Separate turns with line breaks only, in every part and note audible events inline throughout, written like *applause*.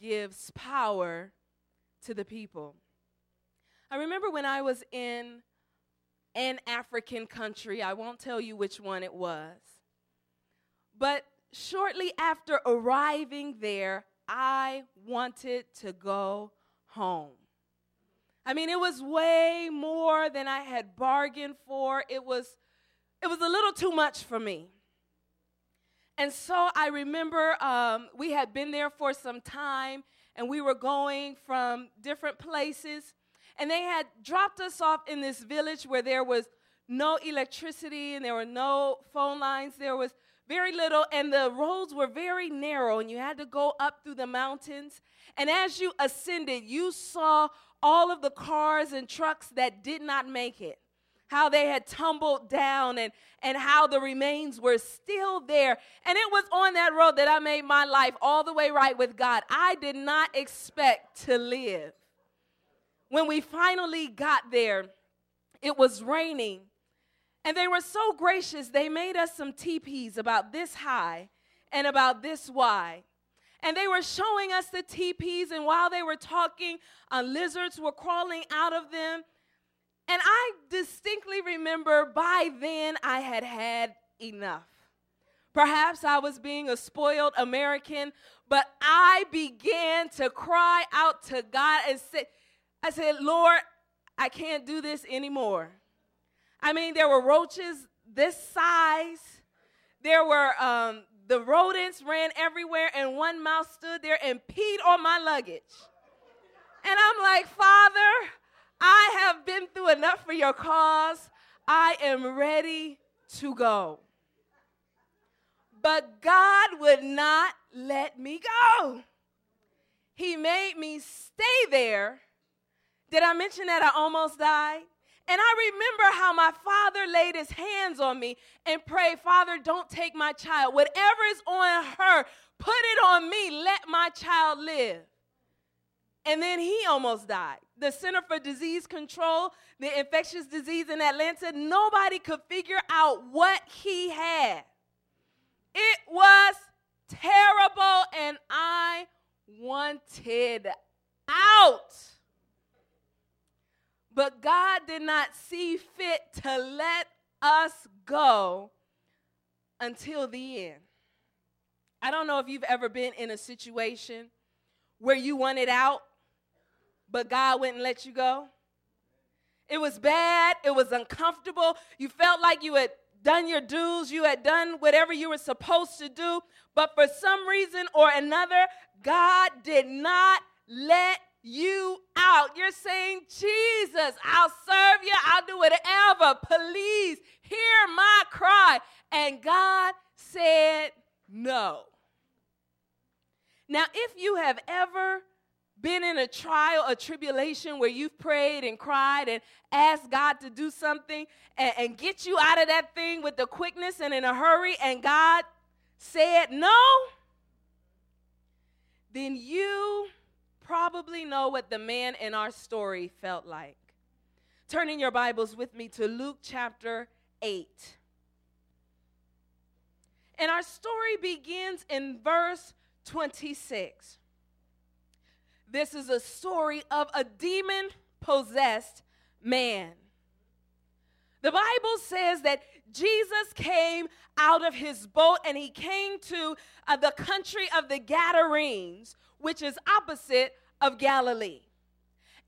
gives power to the people. I remember when I was in an African country, I won't tell you which one it was, but shortly after arriving there, I wanted to go home. I mean, it was way more than I had bargained for. It was, it was a little too much for me. And so I remember um, we had been there for some time and we were going from different places. And they had dropped us off in this village where there was no electricity and there were no phone lines. There was very little, and the roads were very narrow, and you had to go up through the mountains. And as you ascended, you saw all of the cars and trucks that did not make it, how they had tumbled down, and, and how the remains were still there. And it was on that road that I made my life all the way right with God. I did not expect to live. When we finally got there, it was raining and they were so gracious, they made us some teepees about this high and about this wide. And they were showing us the teepees, and while they were talking, uh, lizards were crawling out of them. And I distinctly remember by then I had had enough. Perhaps I was being a spoiled American, but I began to cry out to God and say, I said, Lord, I can't do this anymore. I mean, there were roaches this size. There were um, the rodents ran everywhere, and one mouse stood there and peed on my luggage. And I'm like, Father, I have been through enough for your cause. I am ready to go. But God would not let me go. He made me stay there. Did I mention that I almost died? And I remember how my father laid his hands on me and prayed, Father, don't take my child. Whatever is on her, put it on me. Let my child live. And then he almost died. The Center for Disease Control, the infectious disease in Atlanta, nobody could figure out what he had. It was terrible, and I wanted out. But God did not see fit to let us go until the end. I don't know if you've ever been in a situation where you wanted out, but God wouldn't let you go. It was bad, it was uncomfortable. You felt like you had done your dues, you had done whatever you were supposed to do, but for some reason or another, God did not let you out. You're saying, Jesus, I'll serve you, I'll do whatever. Please hear my cry. And God said, No. Now, if you have ever been in a trial, a tribulation where you've prayed and cried and asked God to do something and, and, get you out of that thing with the quickness and in a hurry, and God said no, then you probably know what the man in our story felt like. Turning your Bibles with me to Luke chapter 8. And our story begins in verse 26. This is a story of a demon possessed man. The Bible says that Jesus came out of his boat and he came to uh, the country of the Gadarenes, which is opposite of Galilee.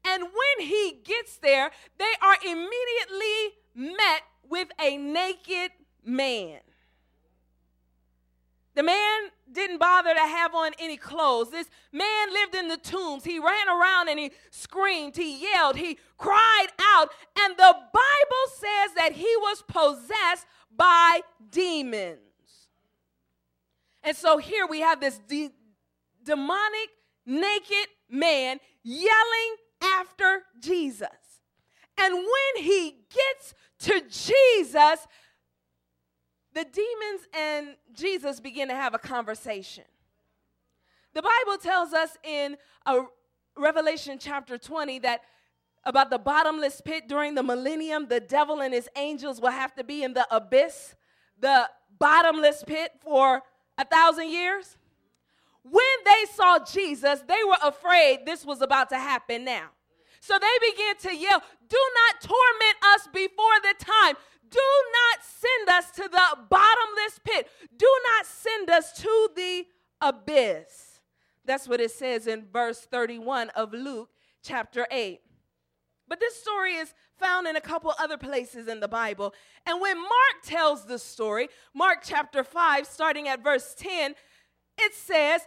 And when he gets there, they are immediately met with a naked man. The man didn't bother to have on any clothes. This man lived in the tombs. He ran around and he screamed, he yelled, he cried out. And the Bible says that he was possessed by demons. And so here we have this de- demonic, naked man yelling after Jesus. And when he gets to Jesus, the demons and Jesus begin to have a conversation. The Bible tells us in a Revelation chapter 20 that about the bottomless pit during the millennium, the devil and his angels will have to be in the abyss, the bottomless pit for a thousand years. when they saw Jesus, they were afraid this was about to happen now. So they began to yell, Do not torment us before the time. Do not send us to the bottomless pit. Do not send us to the abyss. That's what it says in verse 31 of Luke chapter 8. But this story is found in a couple other places in the Bible. And when Mark tells the story, Mark chapter 5, starting at verse 10, it says,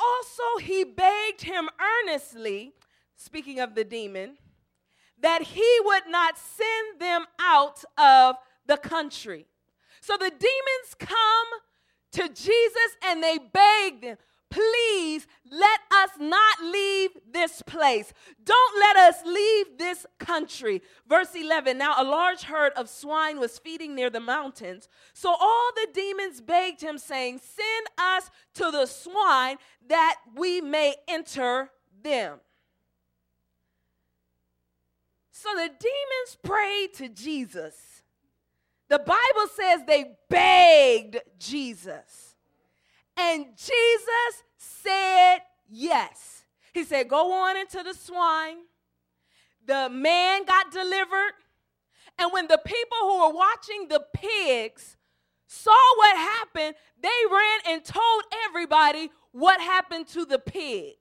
Also he begged him earnestly, speaking of the demon, that he would not send them out of the country. So the demons come to Jesus and they beg them, please let us not leave this place. Don't let us leave this country. Verse 11 Now a large herd of swine was feeding near the mountains. So all the demons begged him, saying, Send us to the swine that we may enter them. So the demons prayed to Jesus. The Bible says they begged Jesus. And Jesus said yes. He said, Go on into the swine. The man got delivered. And when the people who were watching the pigs saw what happened, they ran and told everybody what happened to the pigs.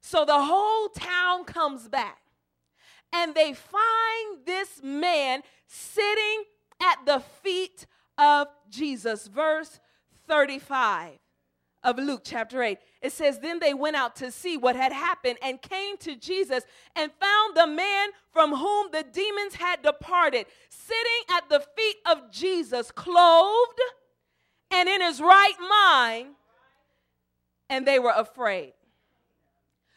So the whole town comes back and they find this man sitting at the feet of Jesus. Verse 35 of Luke chapter 8. It says, Then they went out to see what had happened and came to Jesus and found the man from whom the demons had departed sitting at the feet of Jesus, clothed and in his right mind, and they were afraid.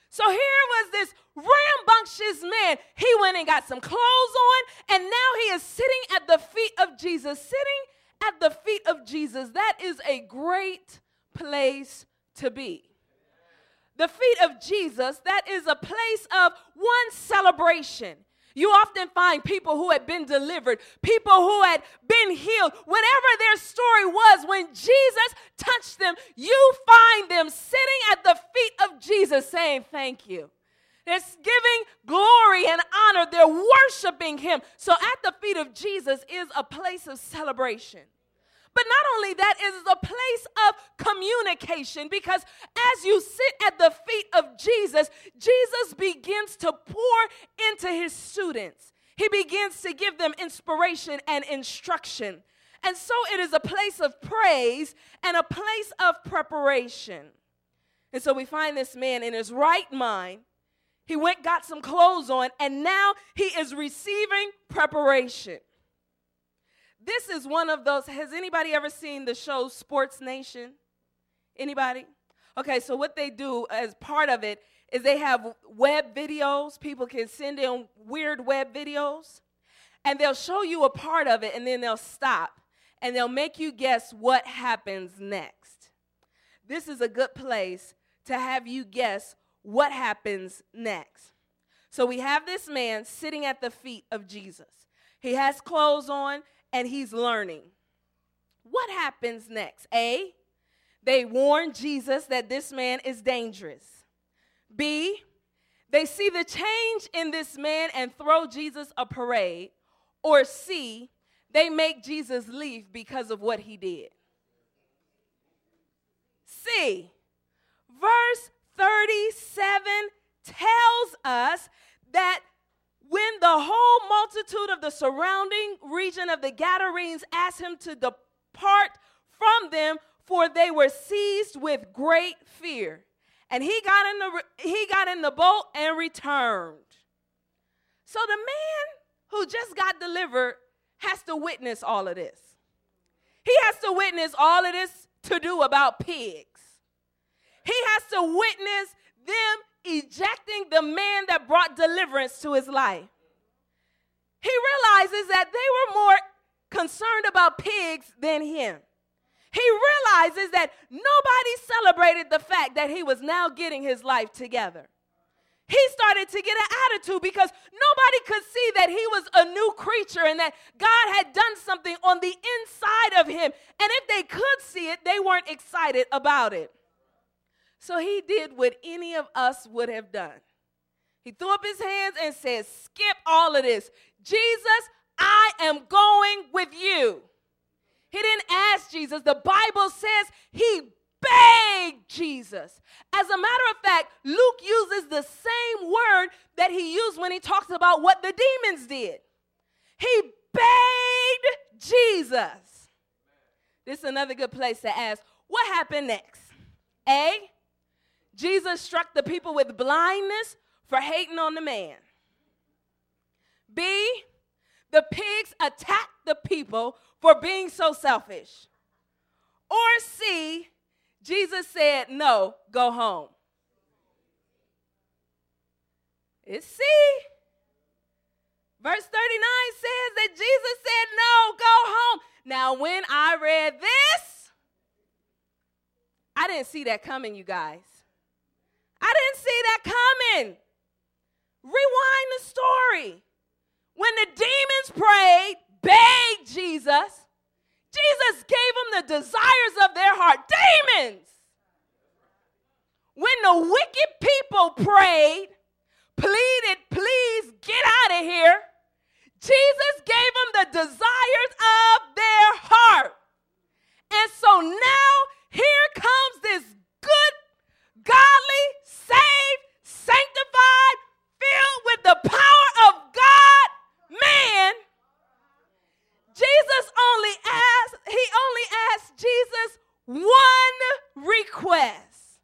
So here was this rambunctious man. He went and got some clothes on, and now he is sitting at the feet of Jesus. Sitting at the feet of Jesus. That is a great place to be. The feet of Jesus, that is a place of one celebration. You often find people who had been delivered, people who had been healed, whatever their story was, when Jesus touched them, you find them sitting at the feet of Jesus saying, Thank you. They're giving glory and honor. They're worshiping Him. So at the feet of Jesus is a place of celebration. But not only that, it is a place of communication because as you sit at the feet of Jesus, Jesus begins to pour into his students. He begins to give them inspiration and instruction. And so it is a place of praise and a place of preparation. And so we find this man in his right mind. He went, got some clothes on, and now he is receiving preparation. This is one of those. Has anybody ever seen the show Sports Nation? Anybody? Okay, so what they do as part of it is they have web videos. People can send in weird web videos, and they'll show you a part of it, and then they'll stop and they'll make you guess what happens next. This is a good place to have you guess what happens next. So we have this man sitting at the feet of Jesus. He has clothes on, and he's learning. What happens next? A, they warn Jesus that this man is dangerous. B, they see the change in this man and throw Jesus a parade. Or C, they make Jesus leave because of what he did. C, verse 37 tells us that when the whole multitude of the surrounding region of the Gadarenes asked him to depart from them, for they were seized with great fear. And he got in the he got in the boat and returned. So the man who just got delivered has to witness all of this. He has to witness all of this to do about pigs. He has to witness them ejecting the man that brought deliverance to his life. He realizes that they were more concerned about pigs than him. He realizes that nobody celebrated the fact that he was now getting his life together. He started to get an attitude because nobody could see that he was a new creature and that God had done something on the inside of him. And if they could see it, they weren't excited about it. So he did what any of us would have done. He threw up his hands and said, Skip all of this. Jesus, I am going with you. He didn't ask Jesus. The Bible says he begged Jesus. As a matter of fact, Luke uses the same word that he used when he talks about what the demons did. He begged Jesus. This is another good place to ask what happened next? A, Jesus struck the people with blindness for hating on the man. B, the pigs attacked the people for being so selfish. Or C, Jesus said, No, go home. It's C. Verse 39 says that Jesus said, No, go home. Now, when I read this, I didn't see that coming, you guys. See that coming. Rewind the story. When the demons prayed, begged Jesus, Jesus gave them the desires of their heart. Demons! When the wicked people prayed, pleaded, please get out of here, Jesus gave them the desires of their heart. And so now here comes this good, godly, saved, sanctified, filled with the power of God man Jesus only asked, he only asked Jesus one request.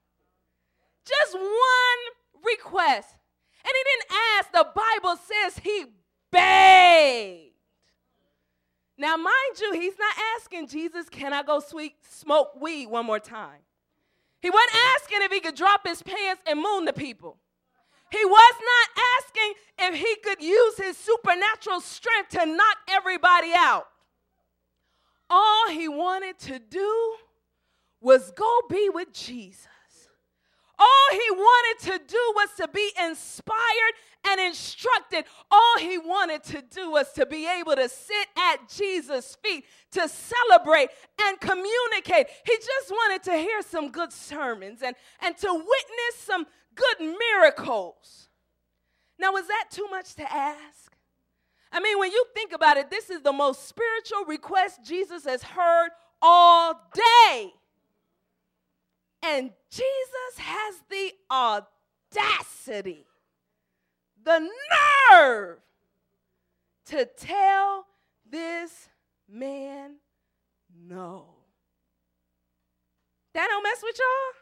Just one request. And he didn't ask, the Bible says he begged. Now, mind you, he's not asking Jesus, can I go sweet, smoke weed one more time? He wasn't asking if he could drop his pants and moon the people. He was not asking if he could use his supernatural strength to knock everybody out. All he wanted to do was go be with Jesus. All he wanted to do was to be inspired and instructed. All he wanted to do was to be able to sit at Jesus' feet, to celebrate and communicate. He just wanted to hear some good sermons and, and to witness some good miracles. Now, is that too much to ask? I mean, when you think about it, this is the most spiritual request Jesus has heard all day. And Jesus has the audacity, the nerve to tell this man no. That don't mess with y'all?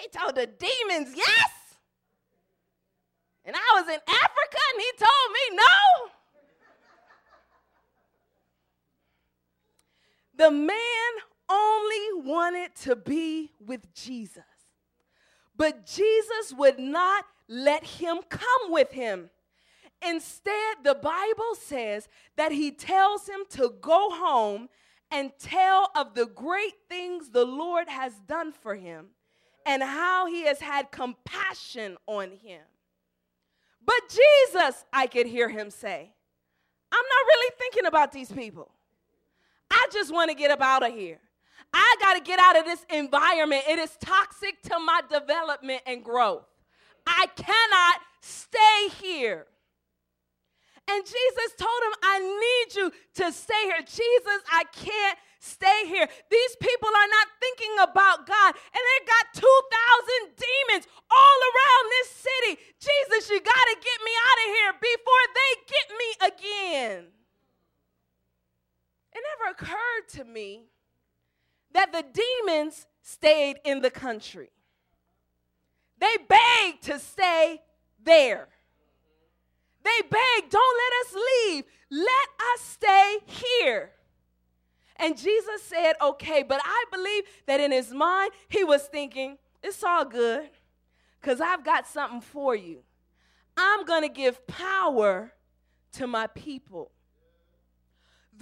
He told the demons yes. And I was in Africa and he told me no. The man only wanted to be with Jesus. But Jesus would not let him come with him. Instead, the Bible says that he tells him to go home and tell of the great things the Lord has done for him and how he has had compassion on him. But Jesus, I could hear him say, I'm not really thinking about these people. I just want to get up out of here. I got to get out of this environment. It is toxic to my development and growth. I cannot stay here. And Jesus told him, I need you to stay here. Jesus, I can't stay here. These people are not thinking about God, and they got 2,000 demons all around this city. Jesus, you got to get me out of here before they get me again. It never occurred to me that the demons stayed in the country. They begged to stay there. They begged, don't let us leave. Let us stay here. And Jesus said, okay, but I believe that in his mind, he was thinking, it's all good because I've got something for you. I'm going to give power to my people.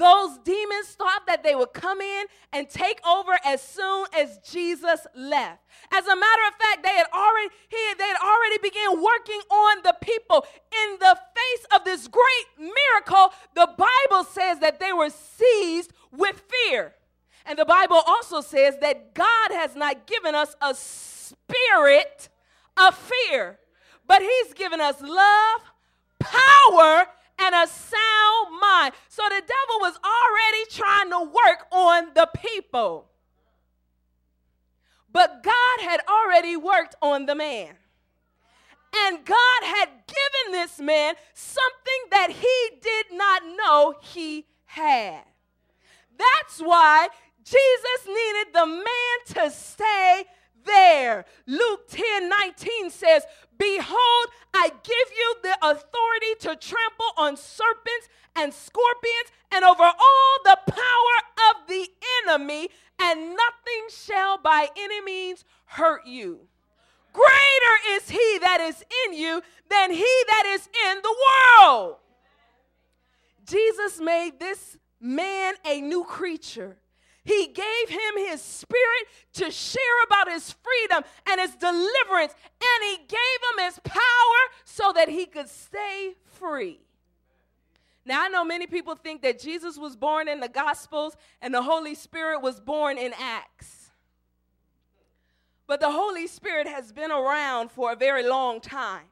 Those demons thought that they would come in and take over as soon as Jesus left. As a matter of fact, they had already he, they had already began working on the people. In the face of this great miracle, the Bible says that they were seized with fear. And the Bible also says that God has not given us a spirit of fear, but He's given us love, power, and a sound mind. So the devil was already trying to work on the people. But God had already worked on the man. And God had given this man something that he did not know he had. That's why Jesus needed the man to stay there. Luke 10 19 says, Behold, I give you the authority to trample on serpents and scorpions and over all the power of the enemy, and nothing shall by any means hurt you. Greater is he that is in you than he that is in the world. Jesus made this man a new creature. He gave him his spirit to share about his freedom and his deliverance, and he gave him his power so that he could stay free. Now, I know many people think that Jesus was born in the Gospels and the Holy Spirit was born in Acts. But the Holy Spirit has been around for a very long time,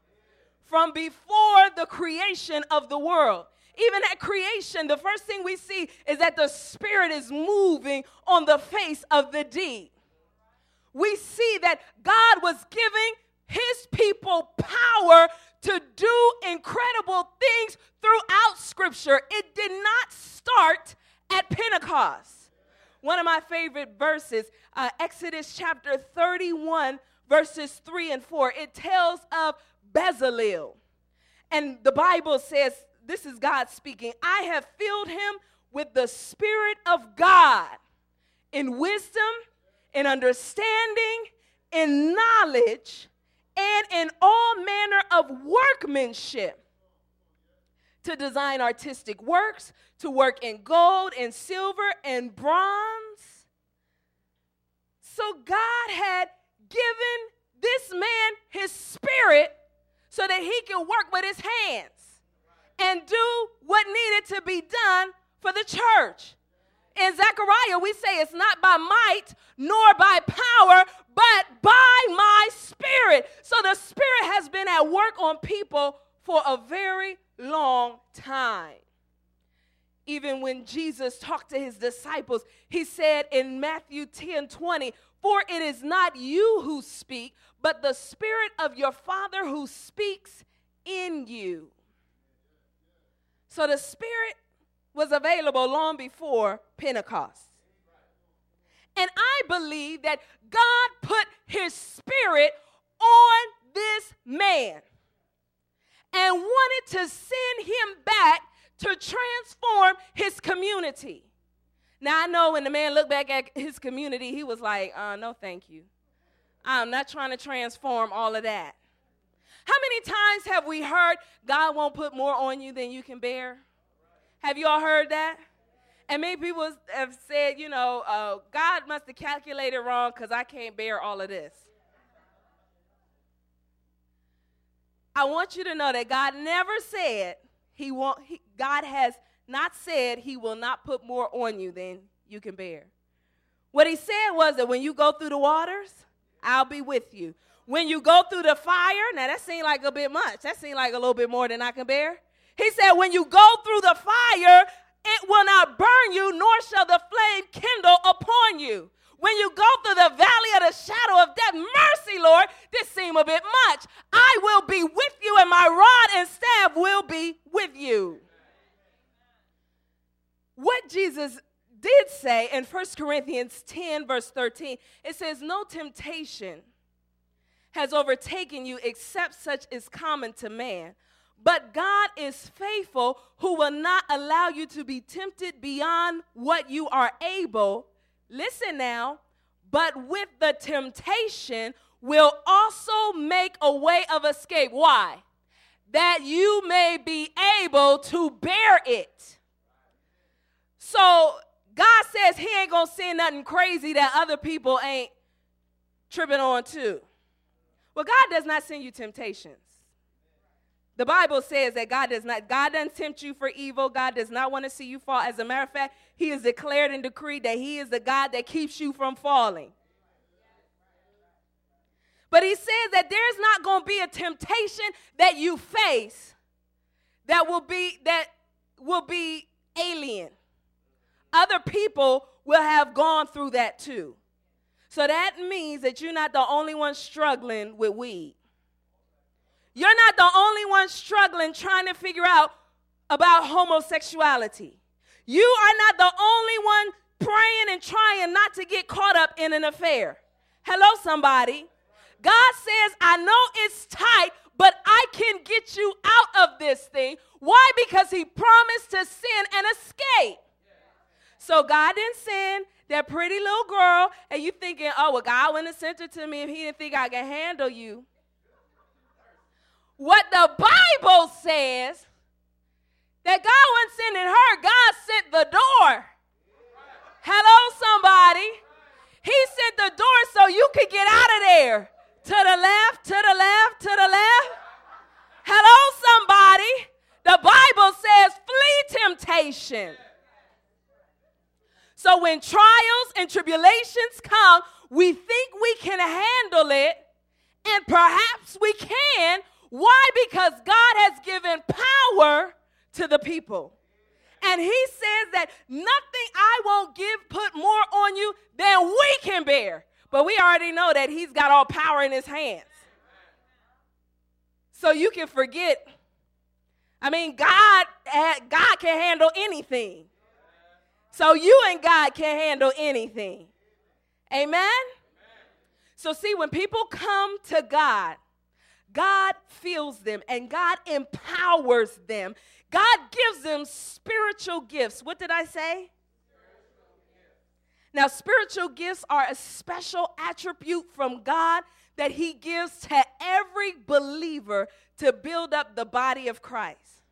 from before the creation of the world. Even at creation, the first thing we see is that the Spirit is moving on the face of the deep. We see that God was giving his people power to do incredible things throughout Scripture. It did not start at Pentecost. One of my favorite verses, uh, Exodus chapter 31, verses 3 and 4, it tells of Bezalel. And the Bible says, this is God speaking, I have filled him with the Spirit of God in wisdom, in understanding, in knowledge, and in all manner of workmanship to design artistic works, to work in gold and silver and bronze. So God had given this man his spirit so that he could work with his hands and do what needed to be done for the church. In Zechariah, we say it's not by might nor by power, but by my spirit. So the spirit has been at work on people for a very long time. Even when Jesus talked to his disciples, he said in Matthew 10 20, For it is not you who speak, but the Spirit of your Father who speaks in you. So the Spirit was available long before Pentecost. And I believe that God put his spirit on this man and wanted to send him back to transform his community. Now, I know when the man looked back at his community, he was like, uh, no, thank you. I'm not trying to transform all of that. How many times have we heard God won't put more on you than you can bear? Have you all heard that? And many people have said, you know, uh, God must have calculated wrong because I can't bear all of this. I want you to know that God never said he won't. He, God has not said he will not put more on you than you can bear. What he said was that when you go through the waters, I'll be with you. When you go through the fire, now that seemed like a bit much. That seemed like a little bit more than I can bear. He said, when you go through the fire, it will not burn you, nor shall the flame kindle upon you. When you go through the valley of the shadow of death, mercy, Lord, this seem a bit much. I will be with you, and my rod and staff will be with you. What Jesus did say in 1 Corinthians 10, verse 13, it says, No temptation has overtaken you except such is common to man. But God is faithful, who will not allow you to be tempted beyond what you are able. Listen now, but with the temptation will also make a way of escape. Why? That you may be able to bear it. So God says He ain't gonna send nothing crazy that other people ain't tripping on too. Well, God does not send you temptations. The Bible says that God does not, God doesn't tempt you for evil. God does not want to see you fall. As a matter of fact, He has declared and decreed that He is the God that keeps you from falling. But He says that there's not going to be a temptation that you face that will be that will be alien. Other people will have gone through that too. So that means that you're not the only one struggling with weed. You're not the only one struggling trying to figure out about homosexuality. You are not the only one praying and trying not to get caught up in an affair. Hello, somebody. God says, I know it's tight, but I can get you out of this thing. Why? Because He promised to sin and escape. So God didn't send that pretty little girl, and you thinking, oh, well, God wouldn't have sent her to me if He didn't think I could handle you. What the Bible says that God wasn't sending her, God sent the door. Hello, somebody. He sent the door so you could get out of there. To the left, to the left, to the left. Hello, somebody. The Bible says, flee temptation. So when trials and tribulations come, we think we can handle it, and perhaps we can why? Because God has given power to the people. And he says that nothing I won't give put more on you than we can bear. But we already know that he's got all power in his hands. So you can forget. I mean, God, eh, God can handle anything. So you and God can handle anything. Amen? So, see, when people come to God, God fills them and God empowers them. God gives them spiritual gifts. What did I say? Now, spiritual gifts are a special attribute from God that He gives to every believer to build up the body of Christ.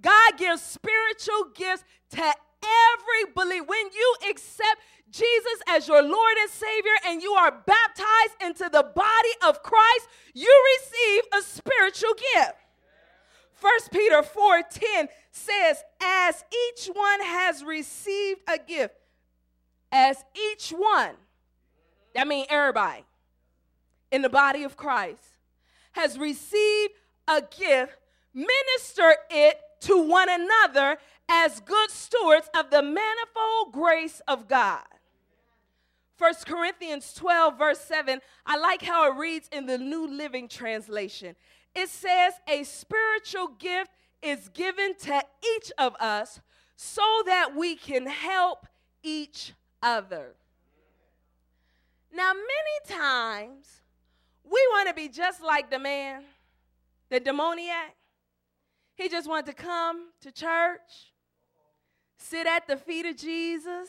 God gives spiritual gifts to every believer. When you accept Jesus as your Lord and Savior and you are baptized into the body of Christ, you receive a spiritual gift. 1 Peter 4:10 says, "As each one has received a gift, as each one, that means everybody in the body of Christ, has received a gift, minister it to one another as good stewards of the manifold grace of God. 1 Corinthians 12, verse 7, I like how it reads in the New Living Translation. It says, A spiritual gift is given to each of us so that we can help each other. Now, many times we want to be just like the man, the demoniac. He just wanted to come to church, sit at the feet of Jesus,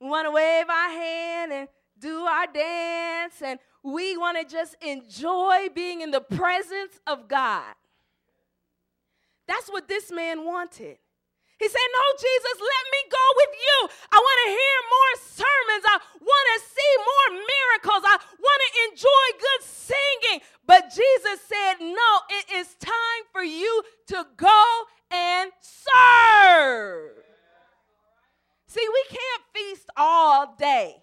we want to wave our hand and do our dance, and we want to just enjoy being in the presence of God. That's what this man wanted. He said, No, Jesus, let me go with you. I want to hear more sermons. I want to see more miracles. I want to enjoy good singing. But Jesus said, No, it is time for you to go and serve. See, we can't feast all day.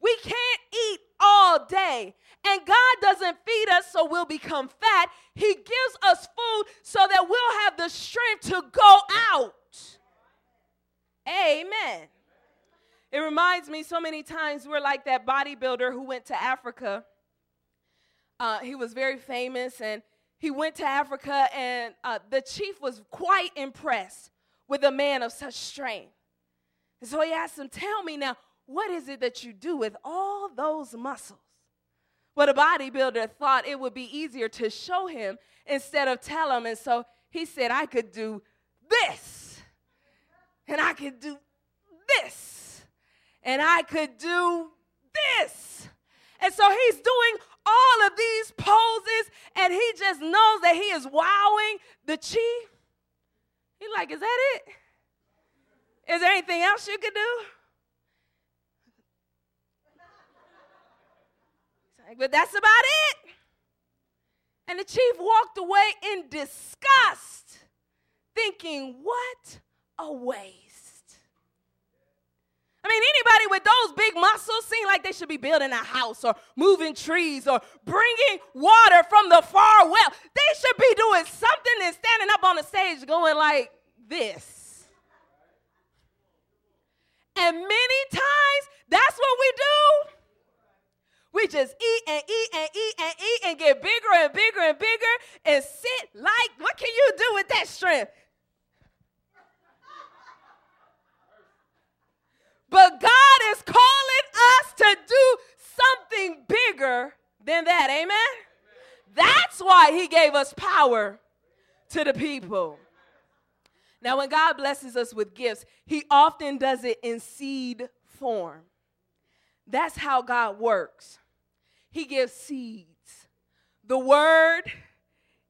We can't eat all day. And God doesn't feed us so we'll become fat. He gives us food so that we'll have the strength to go out. Amen. It reminds me so many times we're like that bodybuilder who went to Africa. Uh, he was very famous and he went to Africa, and uh, the chief was quite impressed with a man of such strength. And so he asked him, Tell me now, what is it that you do with all those muscles? Well, the bodybuilder thought it would be easier to show him instead of tell him. And so he said, I could do this, and I could do this, and I could do this. And so he's doing all of these poses, and he just knows that he is wowing the chief. He's like, Is that it? Is there anything else you could do? But that's about it. And the chief walked away in disgust, thinking, What a waste. I mean, anybody with those big muscles seem like they should be building a house or moving trees or bringing water from the far well. They should be doing something and standing up on the stage going like this. And many times, that's what we do. We just eat and eat and eat and eat and get bigger and bigger and bigger and sit like, what can you do with that strength? But God is calling us to do something bigger than that. Amen? That's why He gave us power to the people. Now, when God blesses us with gifts, He often does it in seed form. That's how God works. He gives seeds. The word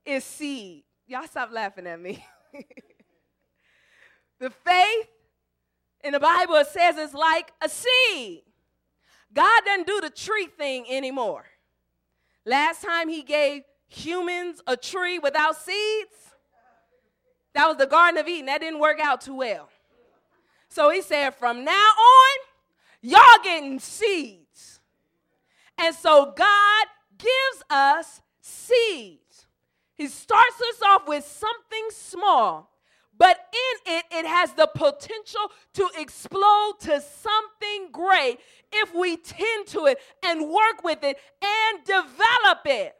is seed. Y'all stop laughing at me. *laughs* the faith in the Bible, it says it's like a seed. God doesn't do the tree thing anymore. Last time he gave humans a tree without seeds, that was the Garden of Eden. That didn't work out too well. So he said, from now on, y'all getting seeds. And so God gives us seeds. He starts us off with something small but in it, it has the potential to explode to something great if we tend to it and work with it and develop it.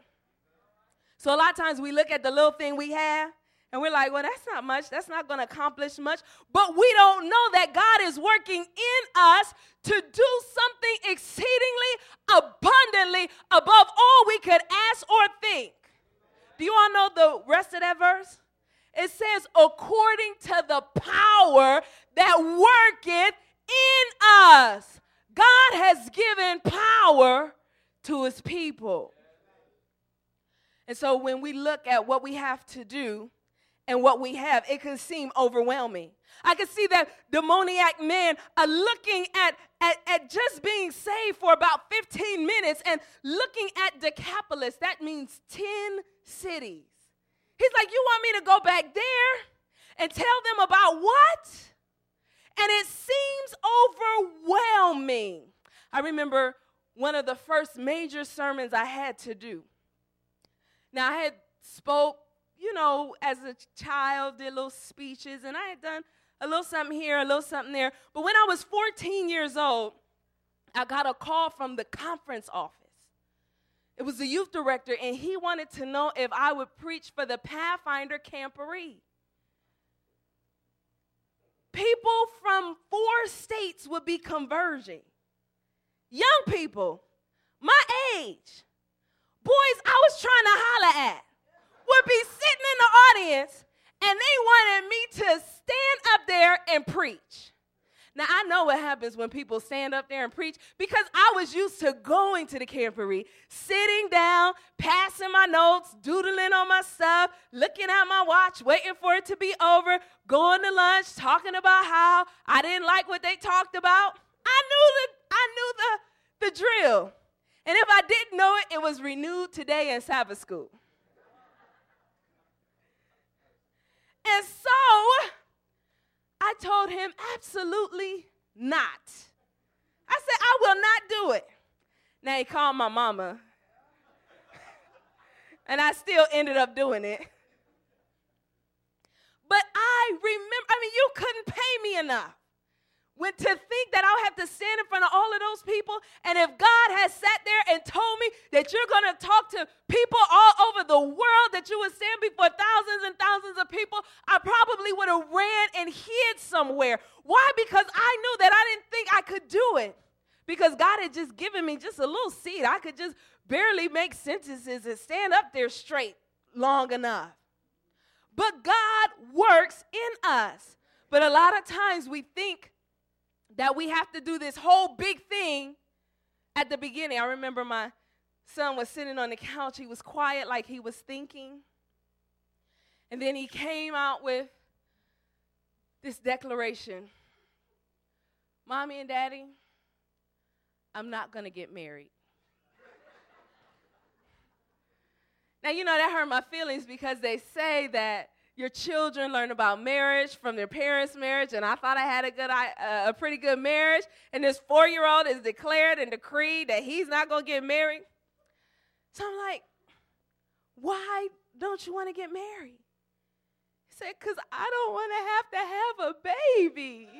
So, a lot of times we look at the little thing we have and we're like, well, that's not much. That's not going to accomplish much. But we don't know that God is working in us to do something exceedingly abundantly above all we could ask or think. Do you all know the rest of that verse? It says, according to the power that worketh in us. God has given power to his people. And so when we look at what we have to do and what we have, it can seem overwhelming. I can see that demoniac men are looking at, at, at just being saved for about 15 minutes and looking at Decapolis. That means 10 cities. He's like, You want me to go back there and tell them about what? And it seems overwhelming. I remember one of the first major sermons I had to do. Now, I had spoke, you know, as a child, did little speeches, and I had done a little something here, a little something there. But when I was 14 years old, I got a call from the conference office. It was the youth director, and he wanted to know if I would preach for the Pathfinder Camporee. People from four states would be converging. Young people, my age, boys I was trying to holler at, would be sitting in the audience, and they wanted me to stand up there and preach. Now, I know what happens when people stand up there and preach because I was used to going to the camporee, sitting down, passing my notes, doodling on my stuff, looking at my watch, waiting for it to be over, going to lunch, talking about how I didn't like what they talked about. I knew the, I knew the, the drill. And if I didn't know it, it was renewed today in Sabbath school. And so, I told him, absolutely not. I said, I will not do it. Now he called my mama, *laughs* and I still ended up doing it. But I remember, I mean, you couldn't pay me enough. When to think that I'll have to stand in front of all of those people, and if God has sat there and told me that you're going to talk to people all over the world, that you would stand before thousands and thousands of people, I probably would have ran and hid somewhere. Why? Because I knew that I didn't think I could do it. Because God had just given me just a little seed. I could just barely make sentences and stand up there straight long enough. But God works in us. But a lot of times we think that we have to do this whole big thing at the beginning. I remember my son was sitting on the couch, he was quiet like he was thinking. And then he came out with this declaration Mommy and Daddy, I'm not going to get married. Now, you know, that hurt my feelings because they say that your children learn about marriage from their parents' marriage, and I thought I had a good, uh, a pretty good marriage. And this four-year-old is declared and decreed that he's not going to get married. So I'm like, why don't you want to get married? He said, because I don't want to have to have a baby. *laughs*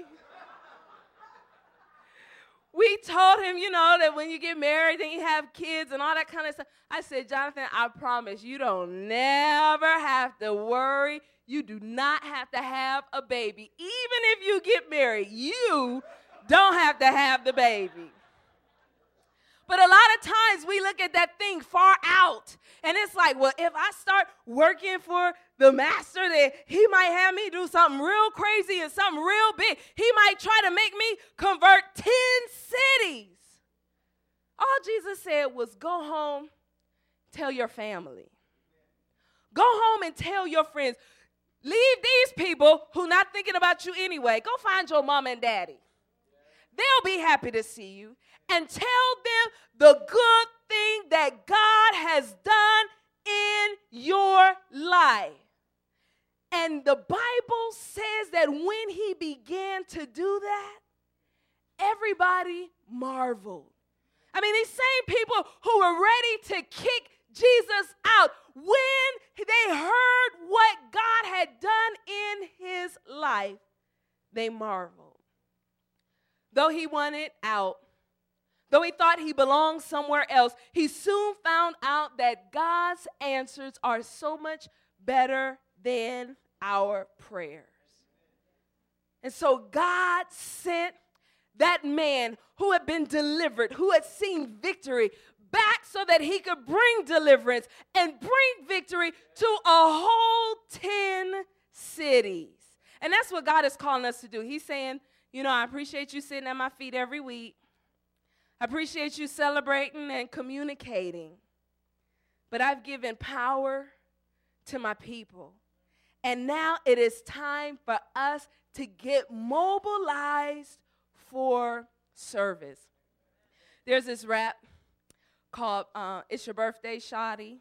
we told him, you know, that when you get married and you have kids and all that kind of stuff. I said, Jonathan, I promise you don't never have to worry. You do not have to have a baby. Even if you get married, you don't have to have the baby. But a lot of times we look at that thing far out, and it's like, well, if I start working for the master, that he might have me do something real crazy and something real big. He might try to make me convert 10 cities. All Jesus said was, go home, tell your family. Go home and tell your friends. Leave these people who not thinking about you anyway. Go find your mom and daddy. They'll be happy to see you and tell them the good thing that God has done in your life. And the Bible says that when he began to do that, everybody marveled. I mean, these same people who were ready to kick Jesus out, when they heard what God had done in his life, they marveled. Though he wanted out, though he thought he belonged somewhere else, he soon found out that God's answers are so much better than our prayers. And so God sent that man who had been delivered, who had seen victory, back so that he could bring deliverance and bring victory to a whole 10 cities. And that's what God is calling us to do. He's saying, you know, I appreciate you sitting at my feet every week. I appreciate you celebrating and communicating. But I've given power to my people. And now it is time for us to get mobilized for service. There's this rap called uh, It's Your Birthday, Shawty.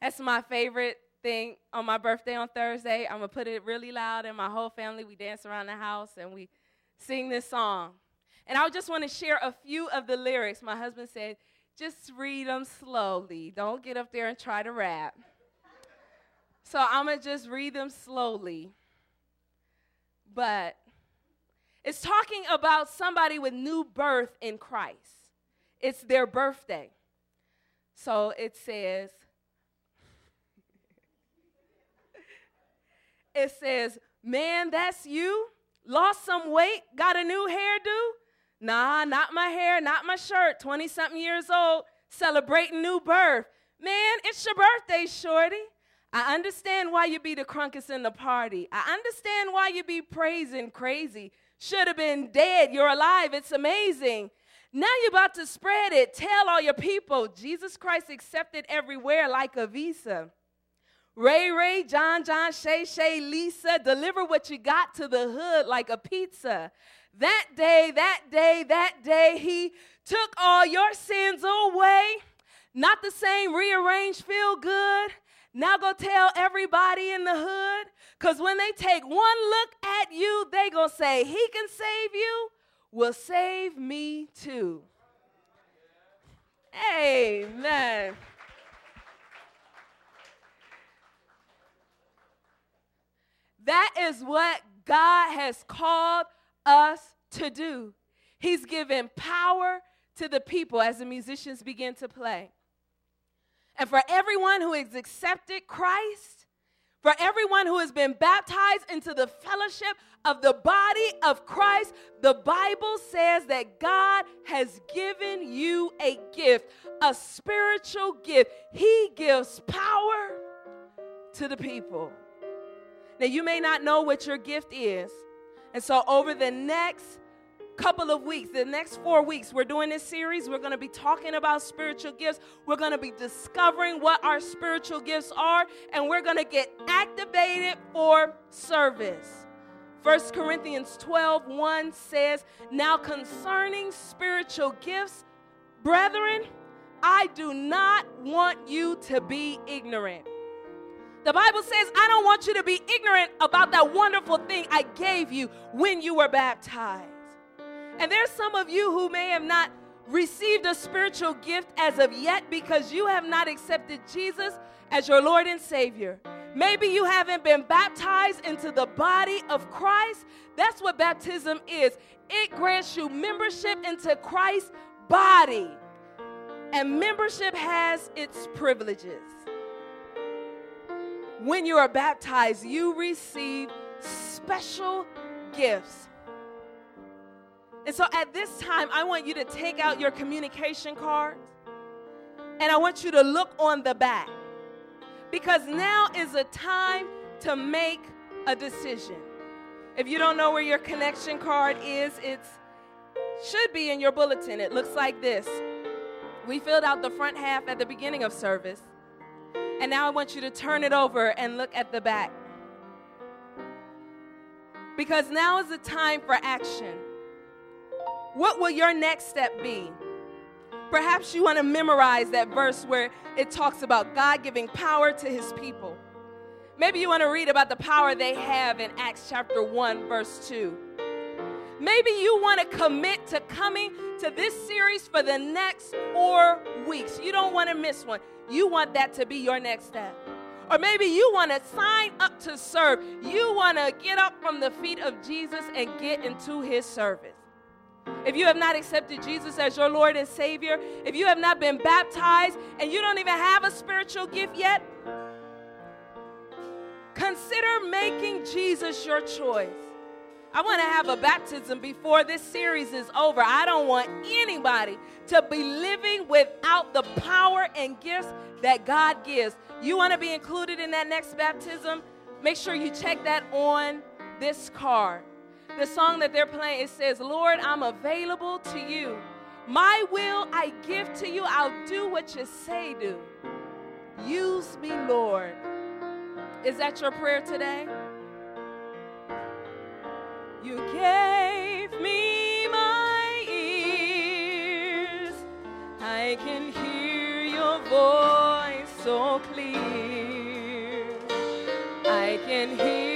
That's my favorite thing on my birthday on Thursday. I'm going to put it really loud, and my whole family, we dance around the house and we sing this song. And I just want to share a few of the lyrics. My husband said, just read them slowly. Don't get up there and try to rap. So I'm going to just read them slowly. But it's talking about somebody with new birth in Christ. It's their birthday. So it says, *laughs* it says, man, that's you? Lost some weight? Got a new hairdo? Nah, not my hair, not my shirt. 20 something years old, celebrating new birth. Man, it's your birthday, shorty. I understand why you be the crunkest in the party. I understand why you be praising crazy. Should have been dead. You're alive. It's amazing. Now you're about to spread it. Tell all your people Jesus Christ accepted everywhere like a visa. Ray Ray, John John, Shay Shay, Lisa, deliver what you got to the hood like a pizza. That day, that day, that day, he took all your sins away. Not the same rearranged, feel good. Now go tell everybody in the hood. Because when they take one look at you, they to say, He can save you, will save me too. Amen. That is what God has called us to do. He's given power to the people as the musicians begin to play. And for everyone who has accepted Christ, for everyone who has been baptized into the fellowship of the body of Christ, the Bible says that God has given you a gift, a spiritual gift. He gives power to the people. Now, you may not know what your gift is. And so, over the next couple of weeks, the next four weeks, we're doing this series. We're going to be talking about spiritual gifts. We're going to be discovering what our spiritual gifts are, and we're going to get activated for service. 1 Corinthians 12 1 says, Now concerning spiritual gifts, brethren, I do not want you to be ignorant. The Bible says, I don't want you to be ignorant about that wonderful thing I gave you when you were baptized. And there's some of you who may have not received a spiritual gift as of yet because you have not accepted Jesus as your Lord and Savior. Maybe you haven't been baptized into the body of Christ. That's what baptism is. It grants you membership into Christ's body. And membership has its privileges. When you are baptized, you receive special gifts. And so at this time, I want you to take out your communication card and I want you to look on the back because now is a time to make a decision. If you don't know where your connection card is, it should be in your bulletin. It looks like this. We filled out the front half at the beginning of service. And now I want you to turn it over and look at the back. Because now is the time for action. What will your next step be? Perhaps you want to memorize that verse where it talks about God giving power to his people. Maybe you want to read about the power they have in Acts chapter 1, verse 2. Maybe you want to commit to coming to this series for the next four weeks. You don't want to miss one. You want that to be your next step. Or maybe you want to sign up to serve. You want to get up from the feet of Jesus and get into his service. If you have not accepted Jesus as your Lord and Savior, if you have not been baptized and you don't even have a spiritual gift yet, consider making Jesus your choice. I want to have a baptism before this series is over. I don't want anybody to be living without the power and gifts that God gives. You want to be included in that next baptism? Make sure you check that on this card the song that they're playing, it says, Lord, I'm available to you. My will I give to you. I'll do what you say do. Use me, Lord. Is that your prayer today? You gave me my ears. I can hear your voice so clear. I can hear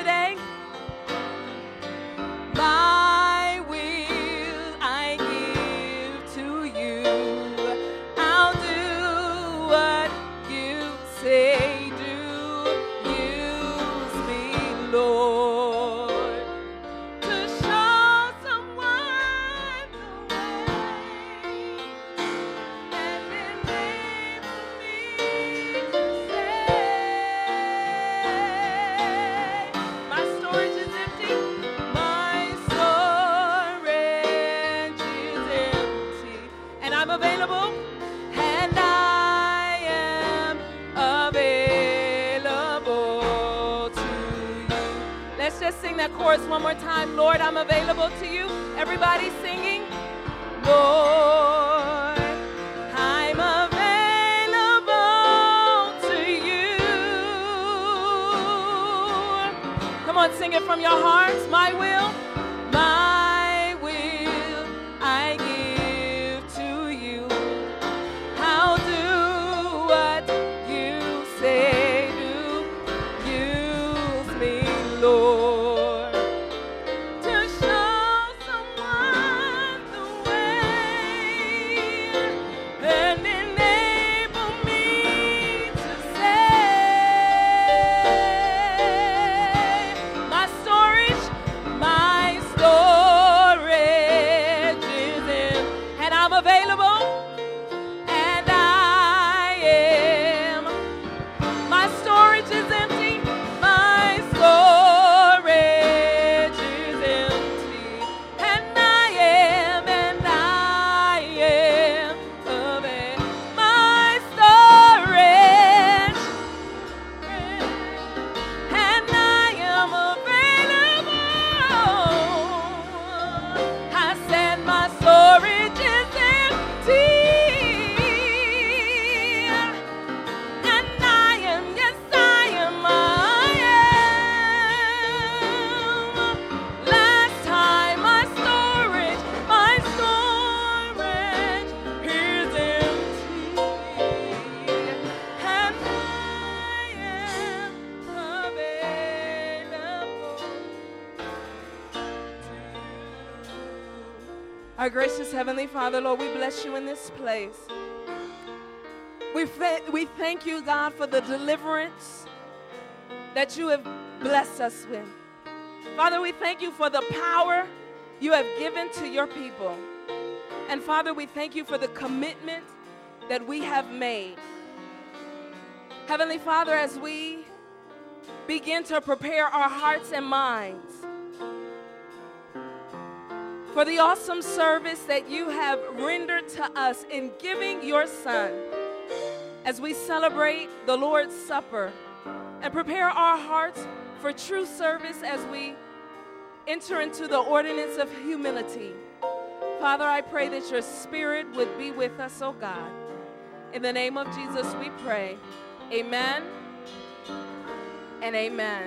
My will, Our gracious Heavenly Father, Lord, we bless you in this place. We, fa- we thank you, God, for the deliverance that you have blessed us with. Father, we thank you for the power you have given to your people. And Father, we thank you for the commitment that we have made. Heavenly Father, as we begin to prepare our hearts and minds for the awesome service that you have rendered to us in giving your Son as we celebrate the Lord's Supper and prepare our hearts for true service as we enter into the ordinance of humility. Father, I pray that your spirit would be with us, oh God. In the name of Jesus, we pray. Amen and amen.